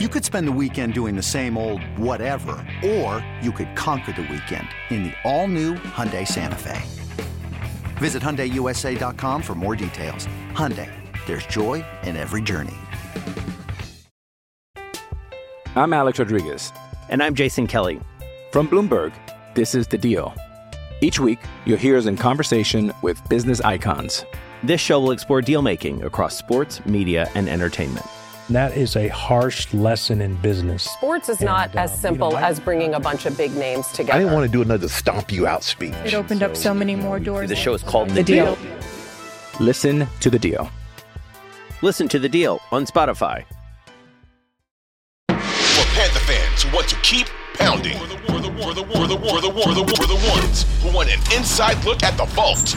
You could spend the weekend doing the same old whatever, or you could conquer the weekend in the all-new Hyundai Santa Fe. Visit HyundaiUSA.com for more details. Hyundai, there's joy in every journey. I'm Alex Rodriguez. And I'm Jason Kelly. From Bloomberg, this is The Deal. Each week, you'll hear us in conversation with business icons. This show will explore deal making across sports, media, and entertainment. That is a harsh lesson in business. Sports is not And, uh, as simple you know, I- as bringing a bunch of big names together. I didn't want to do another stomp you out speech. It opened up so many more doors. The show is called The, The Deal. Listen to The Deal. Listen to The Deal on Spotify. For Panther fans who want to keep pounding. For the, for the, for the, for the, for the, for the, for the ones who want an inside look at the vault.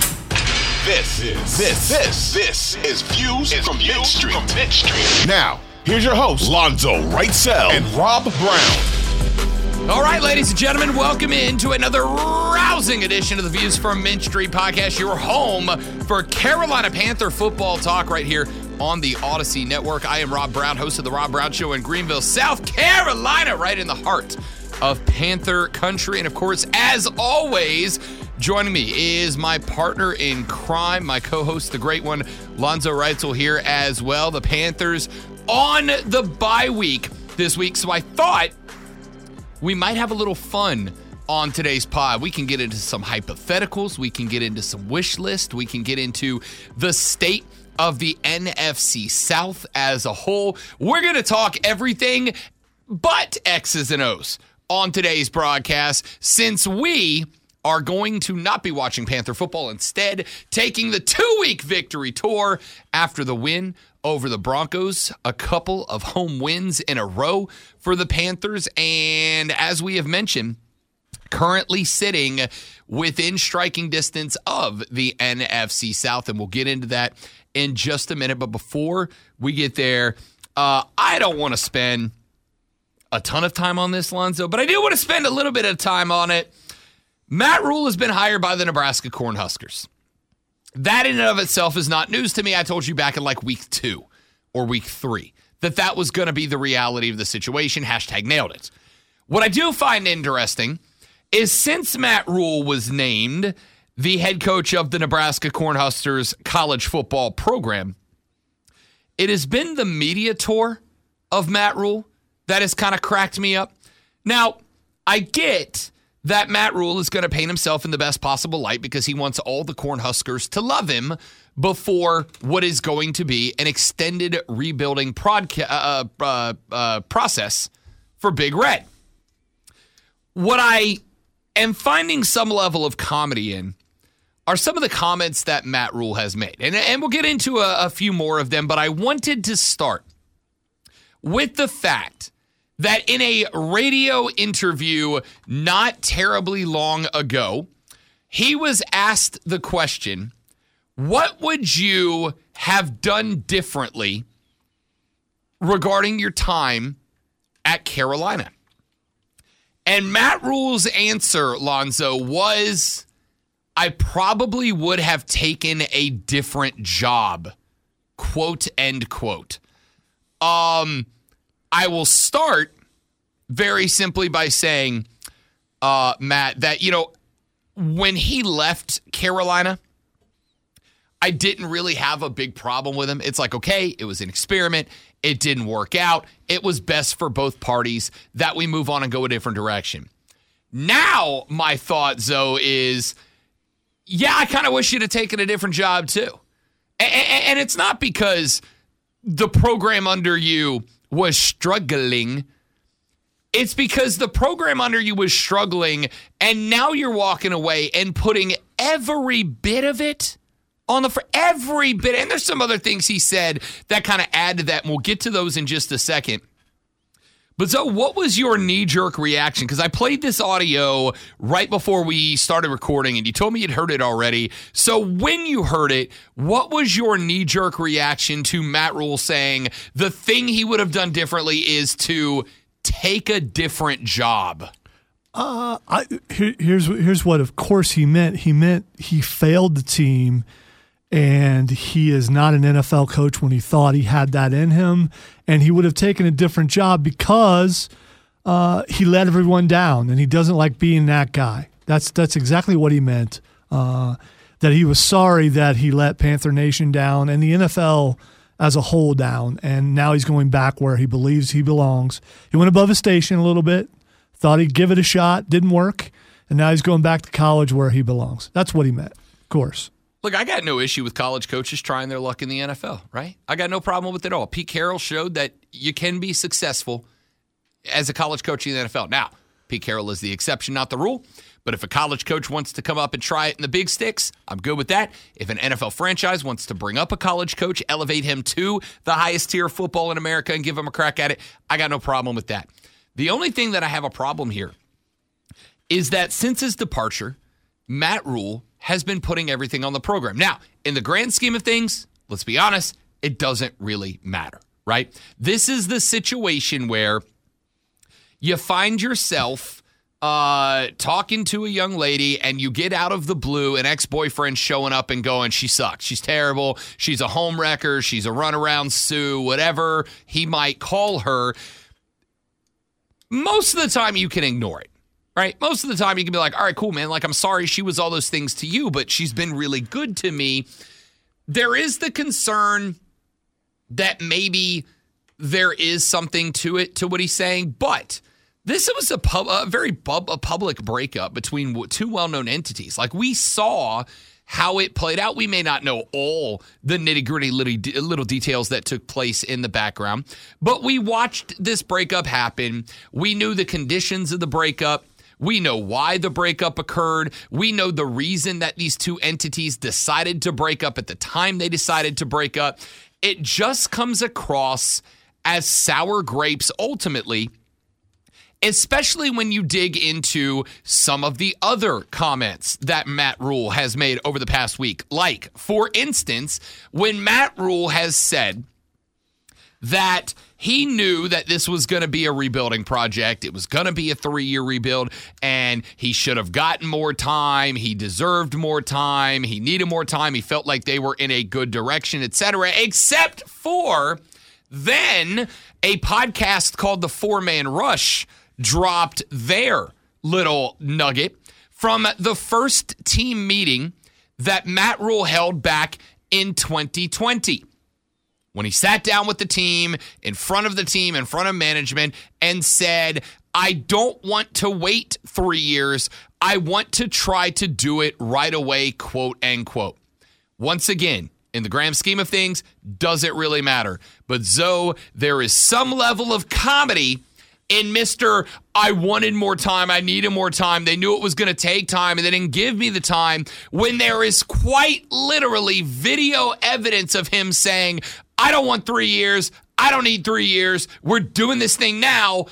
This, this, this, this, this is Views from Mint Street. Street. Now, here's your host, Lonzo Wrightsell and Rob Brown. All right, ladies and gentlemen, welcome into another rousing edition of the Views from Mint Street podcast, your home for Carolina Panther football talk right here on the Audacy Network. I am Rob Brown, host of the Rob Brown Show in Greenville, South Carolina, right in the heart of Panther country. And of course, as always, joining me is my partner in crime, my co host, the great one, Lonzo Reitzel, here as well. The Panthers on the bye week this week. So I thought we might have a little fun on today's pod. We can get into some hypotheticals, we can get into some wish list, we can get into the state of the NFC South as a whole. We're going to talk everything but X's and O's on today's broadcast since we are going to not be watching Panther football, instead, taking the two week victory tour after the win over the Broncos, a couple of home wins in a row for the Panthers. And as we have mentioned, currently sitting within striking distance of the NFC South. And we'll get into that in just a minute. But before we get there, uh, I don't want to spend a ton of time on this, Lonzo, but I do want to spend a little bit of time on it. Matt Rhule has been hired by the Nebraska Cornhuskers. That in and of itself is not news to me. I told you back in like week two or week three that that was going to be the reality of the situation. Hashtag nailed it. What I do find interesting is since Matt Rhule was named the head coach of the Nebraska Cornhuskers college football program, it has been the media tour of Matt Rhule that has kind of cracked me up. Now, I get that Matt Rhule is going to paint himself in the best possible light because he wants all the Cornhuskers to love him before what is going to be an extended rebuilding prodca- uh, uh, uh, process for Big Red. What I am finding some level of comedy in are some of the comments that Matt Rhule has made. And, and we'll get into a, a few more of them, but I wanted to start with the fact that in a radio interview not terribly long ago, he was asked the question What would you have done differently regarding your time at Carolina? And Matt Rhule's answer, Lonzo, was I probably would have taken a different job. Quote, end quote. Um, I will start very simply by saying, uh, Matt, that, you know, when he left Carolina, I didn't really have a big problem with him. It's like, okay, it was an experiment. It didn't work out. It was best for both parties that we move on and go a different direction. Now, my thought, Zoe, is yeah, I kind of wish you'd have taken a different job too. And, and it's not because the program under you was struggling. It's because the program under you was struggling, and now you're walking away and putting every bit of it on the for every bit. And there's some other things he said that kind of add to that, and we'll get to those in just a second. But so, what was your knee jerk reaction? Because I played this audio right before we started recording, and you told me you'd heard it already. So, when you heard it, what was your knee jerk reaction to Matt Rhule saying the thing he would have done differently is to take a different job? Uh, I, here, here's here's what. Of course, he meant he meant he failed the team, and he is not an NFL coach when he thought he had that in him, and he would have taken a different job because uh, he let everyone down, and he doesn't like being that guy. That's that's exactly what he meant. Uh, that he was sorry that he let Panther Nation down and the NFL as a whole down, and now he's going back where he believes he belongs. He went above his station a little bit, thought he'd give it a shot, didn't work, and now he's going back to college where he belongs. That's what he meant, of course. Look, I got no issue with college coaches trying their luck in the NFL, right? I got no problem with it at all. Pete Carroll showed that you can be successful as a college coach in the NFL. Now, Pete Carroll is the exception, not the rule. But if a college coach wants to come up and try it in the big sticks, I'm good with that. If an NFL franchise wants to bring up a college coach, elevate him to the highest tier of football in America and give him a crack at it, I got no problem with that. The only thing that I have a problem here is that since his departure, Matt Rhule has been putting everything on the program. Now, in the grand scheme of things, let's be honest, it doesn't really matter, right? This is the situation where you find yourself uh, talking to a young lady and you get out of the blue an ex-boyfriend showing up and going she sucks. She's terrible. She's a home wrecker. She's a runaround sue whatever he might call her. Most of the time you can ignore it right most of the time you can be like all right cool man like i'm sorry she was all those things to you but she's been really good to me there is the concern that maybe there is something to it to what he's saying but this was a, pub, a very pub, a public breakup between two well-known entities. Like we saw how it played out. We may not know all the nitty-gritty little, little details that took place in the background, but we watched this breakup happen. We knew the conditions of the breakup. We know why the breakup occurred. We know the reason that these two entities decided to break up at the time they decided to break up. It just comes across as sour grapes ultimately especially when you dig into some of the other comments that Matt Rhule has made over the past week. Like, for instance, when Matt Rhule has said that he knew that this was going to be a rebuilding project. It was going to be a three year rebuild, and he should have gotten more time. He deserved more time. He needed more time. He felt like they were in a good direction, etc. Except for then a podcast called The Four Man Rush dropped their little nugget from the first team meeting that Matt Rhule held back in 2020. When he sat down with the team, in front of the team, in front of management, and said, I don't want to wait three years. I want to try to do it right away, quote, end quote. Once again, in the grand scheme of things, does it really matter? But Zoe, there is some level of comedy in Mr. I wanted more time. I needed more time. They knew it was going to take time and they didn't give me the time when there is quite literally video evidence of him saying, I don't want three years. I don't need three years. We're doing this thing now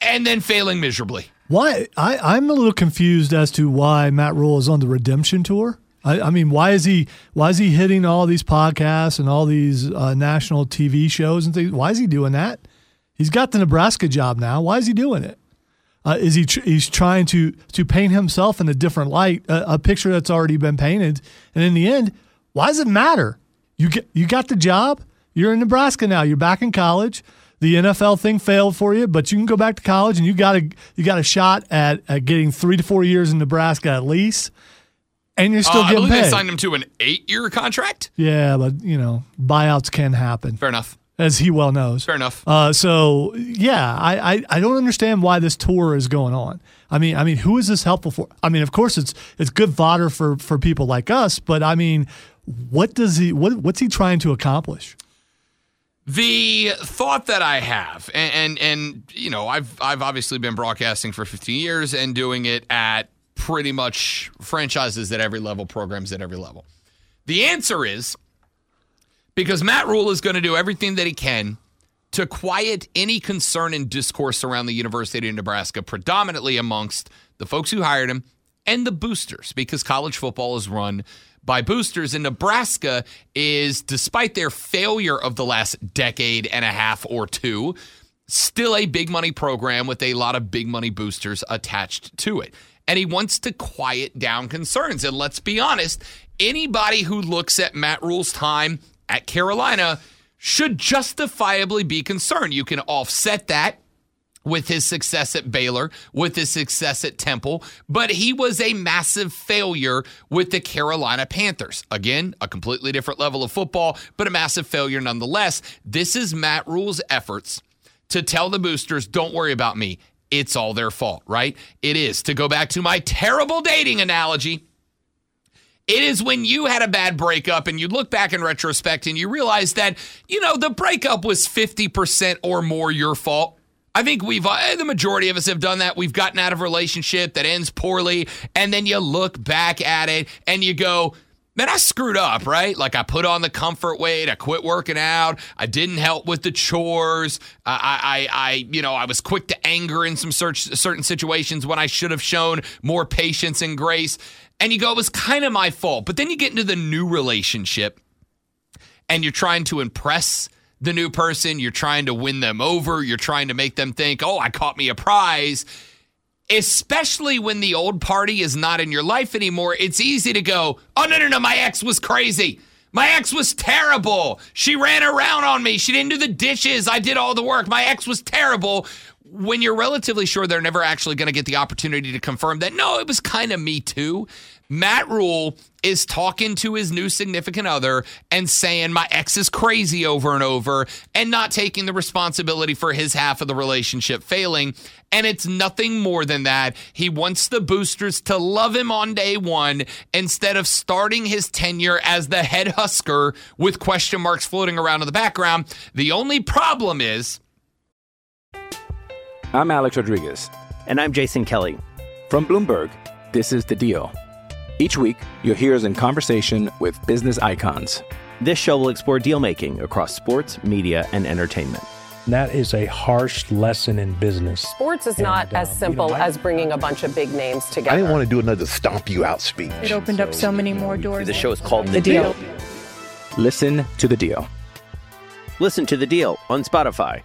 and then failing miserably. Why? I, I'm a little confused as to why Matt Rhule is on the redemption tour. I, I, mean, why is he why is he hitting all these podcasts and all these uh, national TV shows and things? Why is he doing that? He's got the Nebraska job now. Why is he doing it? Uh, is he tr- he's trying to to paint himself in a different light, a, a, picture that's already been painted, and in the end, why does it matter? You get you got the job. You're in Nebraska now. You're back in college. The NFL thing failed for you, but you can go back to college, and you got a you got a shot at, at getting three to four years in Nebraska at least, and you're still uh, getting I believe paid. They signed him to an eight year contract. Yeah, but you know buyouts can happen. Fair enough as he well knows. Fair enough. Uh, so yeah, I, I, I don't understand why this tour is going on. I mean, I mean, who is this helpful for? I mean, of course it's it's good fodder for for people like us, but I mean, what does he what what's he trying to accomplish? The thought that I have, and, and and you know, I've I've obviously been broadcasting for 15 years and doing it at pretty much franchises at every level, programs at every level. The answer is because Matt Rhule is going to do everything that he can to quiet any concern and discourse around the University of Nebraska, predominantly amongst the folks who hired him and the boosters, because college football is run by boosters. in Nebraska is, despite their failure of the last decade and a half or two, still a big money program with a lot of big money boosters attached to it. and he wants to quiet down concerns. And let's be honest, anybody who looks at Matt Rhule's time at Carolina should justifiably be concerned. You can offset that with his success at Baylor, with his success at Temple, but he was a massive failure with the Carolina Panthers. Again, a completely different level of football, but a massive failure nonetheless. This is Matt Rhule's efforts to tell the boosters, don't worry about me. It's all their fault, right? It is. To go back to my terrible dating analogy, it is when you had a bad breakup and you look back in retrospect and you realize that, you know, the breakup was 50% or more your fault. I think we've, uh, the majority of us have done that. We've gotten out of a relationship that ends poorly, and then you look back at it and you go, man, I screwed up, right? Like I put on the comfort weight, I quit working out, I didn't help with the chores, I, I, I you know, I was quick to anger in some certain situations when I should have shown more patience and grace. And you go, it was kind of my fault. But then you get into the new relationship, and you're trying to impress the new person. You're trying to win them over. You're trying to make them think, oh, I caught me a prize. Especially when the old party is not in your life anymore, it's easy to go, oh, no, no, no, my ex was crazy. My ex was terrible. She ran around on me. She didn't do the dishes. I did all the work. My ex was terrible. When you're relatively sure they're never actually going to get the opportunity to confirm that, no, it was kind of me too. Matt Rhule is talking to his new significant other and saying, My ex is crazy over and over, and not taking the responsibility for his half of the relationship failing. And it's nothing more than that. He wants the boosters to love him on day one instead of starting his tenure as the head Husker with question marks floating around in the background. The only problem is. I'm Alex Rodriguez. And I'm Jason Kelly. From Bloomberg, this is The Deal. Each week, you'll hear us in conversation with business icons. This show will explore deal making across sports, media, and entertainment. That is a harsh lesson in business. Sports is not uh, as simple as bringing a bunch of big names together. I didn't want to do another stomp you out speech. It opened up so many more doors. The show is called The, the deal. deal. Listen to the deal. Listen to the deal on Spotify.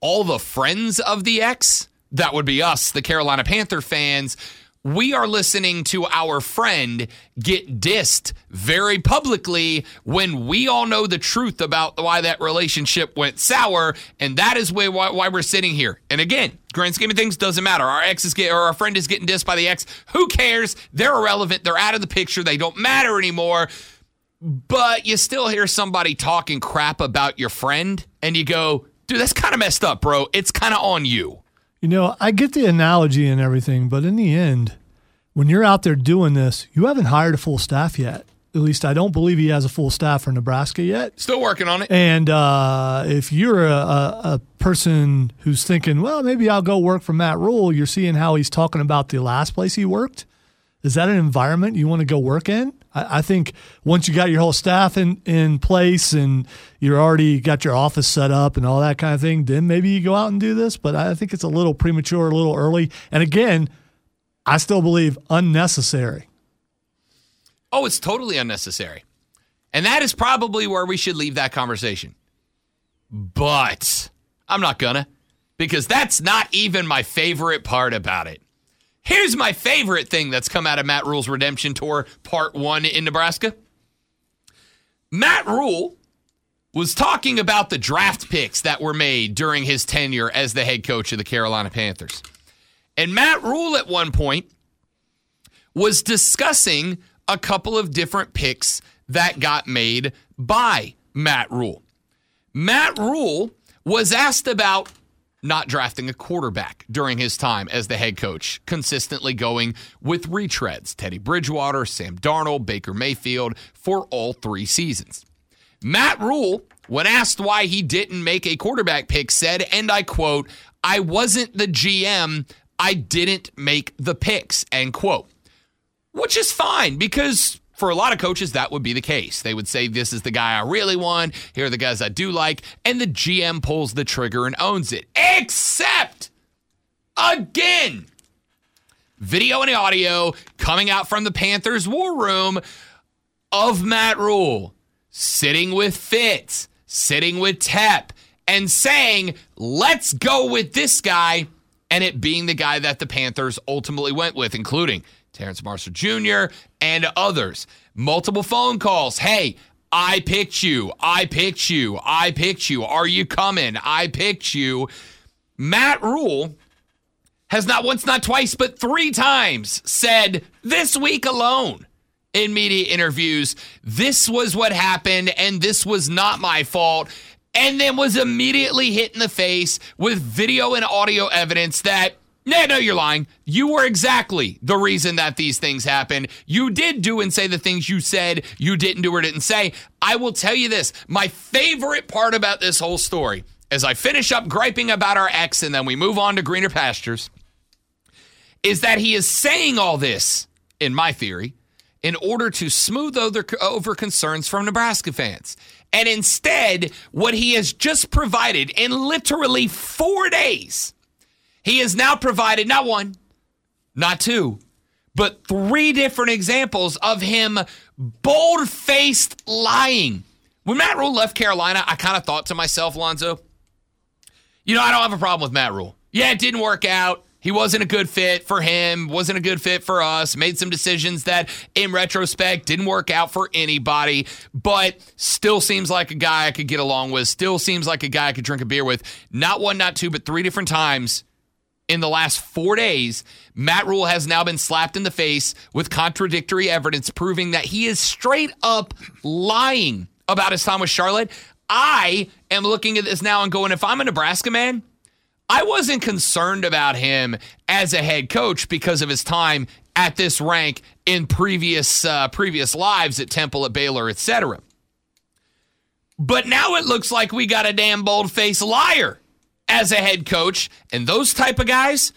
All the friends of the ex, that would be us, the Carolina Panther fans we are listening to our friend get dissed very publicly when we all know the truth about why that relationship went sour. And that is why, why we're sitting here. And again, grand scheme of things doesn't matter. Our ex is get, or our friend is getting dissed by the ex. Who cares? They're irrelevant. They're out of the picture. They don't matter anymore. But you still hear somebody talking crap about your friend, and you go, dude, that's kind of messed up, bro. It's kind of on you. You know, I get the analogy and everything, but in the end, when you're out there doing this, you haven't hired a full staff yet. At least I don't believe he has a full staff for Nebraska yet. Still working on it. And uh, if you're a, a, a, person who's thinking, well, maybe I'll go work for Matt Rhule, you're seeing how he's talking about the last place he worked. Is that an environment you want to go work in? I, I think once you got your whole staff in, in place and you're already got your office set up and all that kind of thing, then maybe you go out and do this. But I think it's a little premature, a little early. And again, I still believe unnecessary. Oh, it's totally unnecessary. And that is probably where we should leave that conversation. But I'm not gonna, because that's not even my favorite part about it. Here's my favorite thing that's come out of Matt Rhule's Redemption Tour, part one in Nebraska. Matt Rhule was talking about the draft picks that were made during his tenure as the head coach of the Carolina Panthers. And Matt Rhule at one point was discussing a couple of different picks that got made by Matt Rhule. Matt Rhule was asked about not drafting a quarterback during his time as the head coach, consistently going with retreads Teddy Bridgewater, Sam Darnold, Baker Mayfield for all three seasons. Matt Rhule, when asked why he didn't make a quarterback pick, said, and I quote, I wasn't the GM. I didn't make the picks, end quote. Which is fine because for a lot of coaches, that would be the case. They would say, This is the guy I really want. Here are the guys I do like. And the GM pulls the trigger and owns it. Except, again, video and audio coming out from the Panthers war room of Matt Rhule sitting with Fitz, sitting with Tep, and saying, Let's go with this guy and it being the guy that the Panthers ultimately went with, including Terrace Marshall Jr. and others. Multiple phone calls. Hey, I picked you. I picked you. I picked you. Are you coming? I picked you. Matt Rhule has not once, not twice, but three times said this week alone in media interviews, this was what happened and this was not my fault. And then was immediately hit in the face with video and audio evidence that no, no, you're lying. You were exactly the reason that these things happened. You did do and say the things you said you didn't do or didn't say. I will tell you this my favorite part about this whole story, as I finish up griping about our ex and then we move on to greener pastures, is that he is saying all this, in my theory, in order to smooth over, concerns from Nebraska fans. And instead, what he has just provided in literally four days he has now provided not one, not two, but three different examples of him bold faced lying. When Matt Rhule left Carolina, I kind of thought to myself, Lonzo, you know, I don't have a problem with Matt Rhule. Yeah, it didn't work out. He wasn't a good fit for him, wasn't a good fit for us, made some decisions that in retrospect didn't work out for anybody, but still seems like a guy I could get along with, still seems like a guy I could drink a beer with. Not one, not two, but three different times in the last four days, Matt Rhule has now been slapped in the face with contradictory evidence proving that he is straight up lying about his time with Charlotte. I am looking at this now and going, if I'm a Nebraska man, I wasn't concerned about him as a head coach because of his time at this rank in previous uh, previous lives at Temple, at Baylor, etc. But now it looks like we got a damn bold faced liar as a head coach. And those type of guys,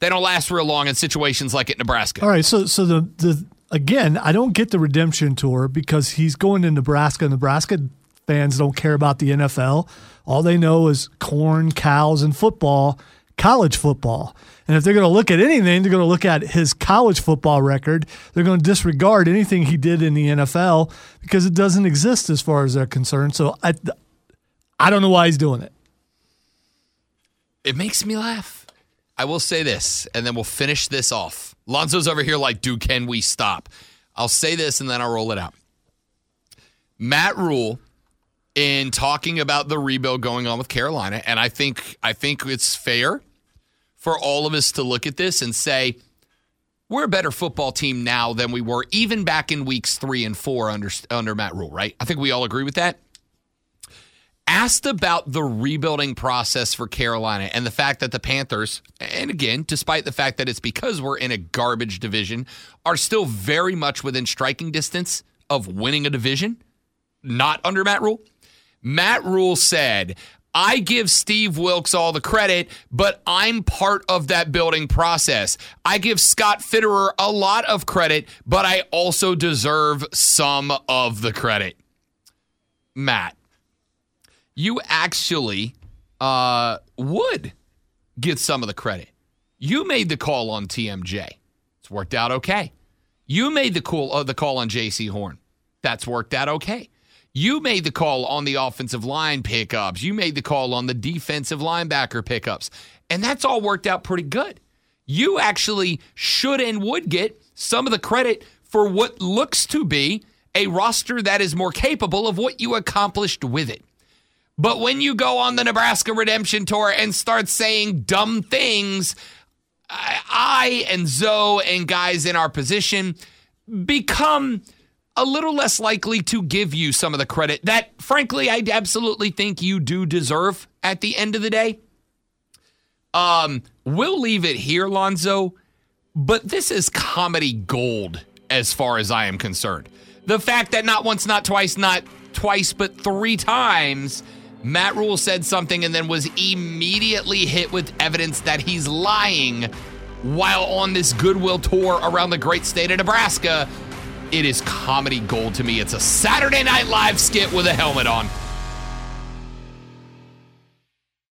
they don't last real long in situations like at Nebraska. All right, so so the the again, I don't get the redemption tour because he's going to Nebraska. Nebraska fans don't care about the NFL. All they know is corn, cows, and football, college football. And if they're going to look at anything, they're going to look at his college football record. They're going to disregard anything he did in the NFL because it doesn't exist as far as they're concerned. So I, I don't know why he's doing it it makes me laugh. I will say this, and then we'll finish this off. Lonzo's over here like, dude, can we stop? I'll say this and then I'll roll it out. Matt Rhule, in talking about the rebuild going on with Carolina, and I think I think it's fair for all of us to look at this and say, we're a better football team now than we were even back in weeks three and four under under Matt Rhule, right? I think we all agree with that asked about the rebuilding process for Carolina and the fact that the Panthers, and again, despite the fact that it's because we're in a garbage division, are still very much within striking distance of winning a division, not under Matt Rhule. Matt Rhule said, I give Steve Wilks all the credit, but I'm part of that building process. I give Scott Fitterer a lot of credit, but I also deserve some of the credit. Matt, you actually uh, would get some of the credit. You made the call on TMJ. It's worked out okay. You made the call, uh, the call on Jaycee Horn. That's worked out okay. You made the call on the offensive line pickups. You made the call on the defensive linebacker pickups. And that's all worked out pretty good. You actually should and would get some of the credit for what looks to be a roster that is more capable of what you accomplished with it. But when you go on the Nebraska Redemption Tour and start saying dumb things, I, and Zoe and guys in our position become a little less likely to give you some of the credit that, frankly, I absolutely think you do deserve at the end of the day. Um, we'll leave it here, Lonzo, but this is comedy gold as far as I am concerned. The fact that not once, not twice, not twice, but three times Matt Rhule said something and then was immediately hit with evidence that he's lying while on this goodwill tour around the great state of Nebraska. It is comedy gold to me. It's a Saturday Night Live skit with a helmet on.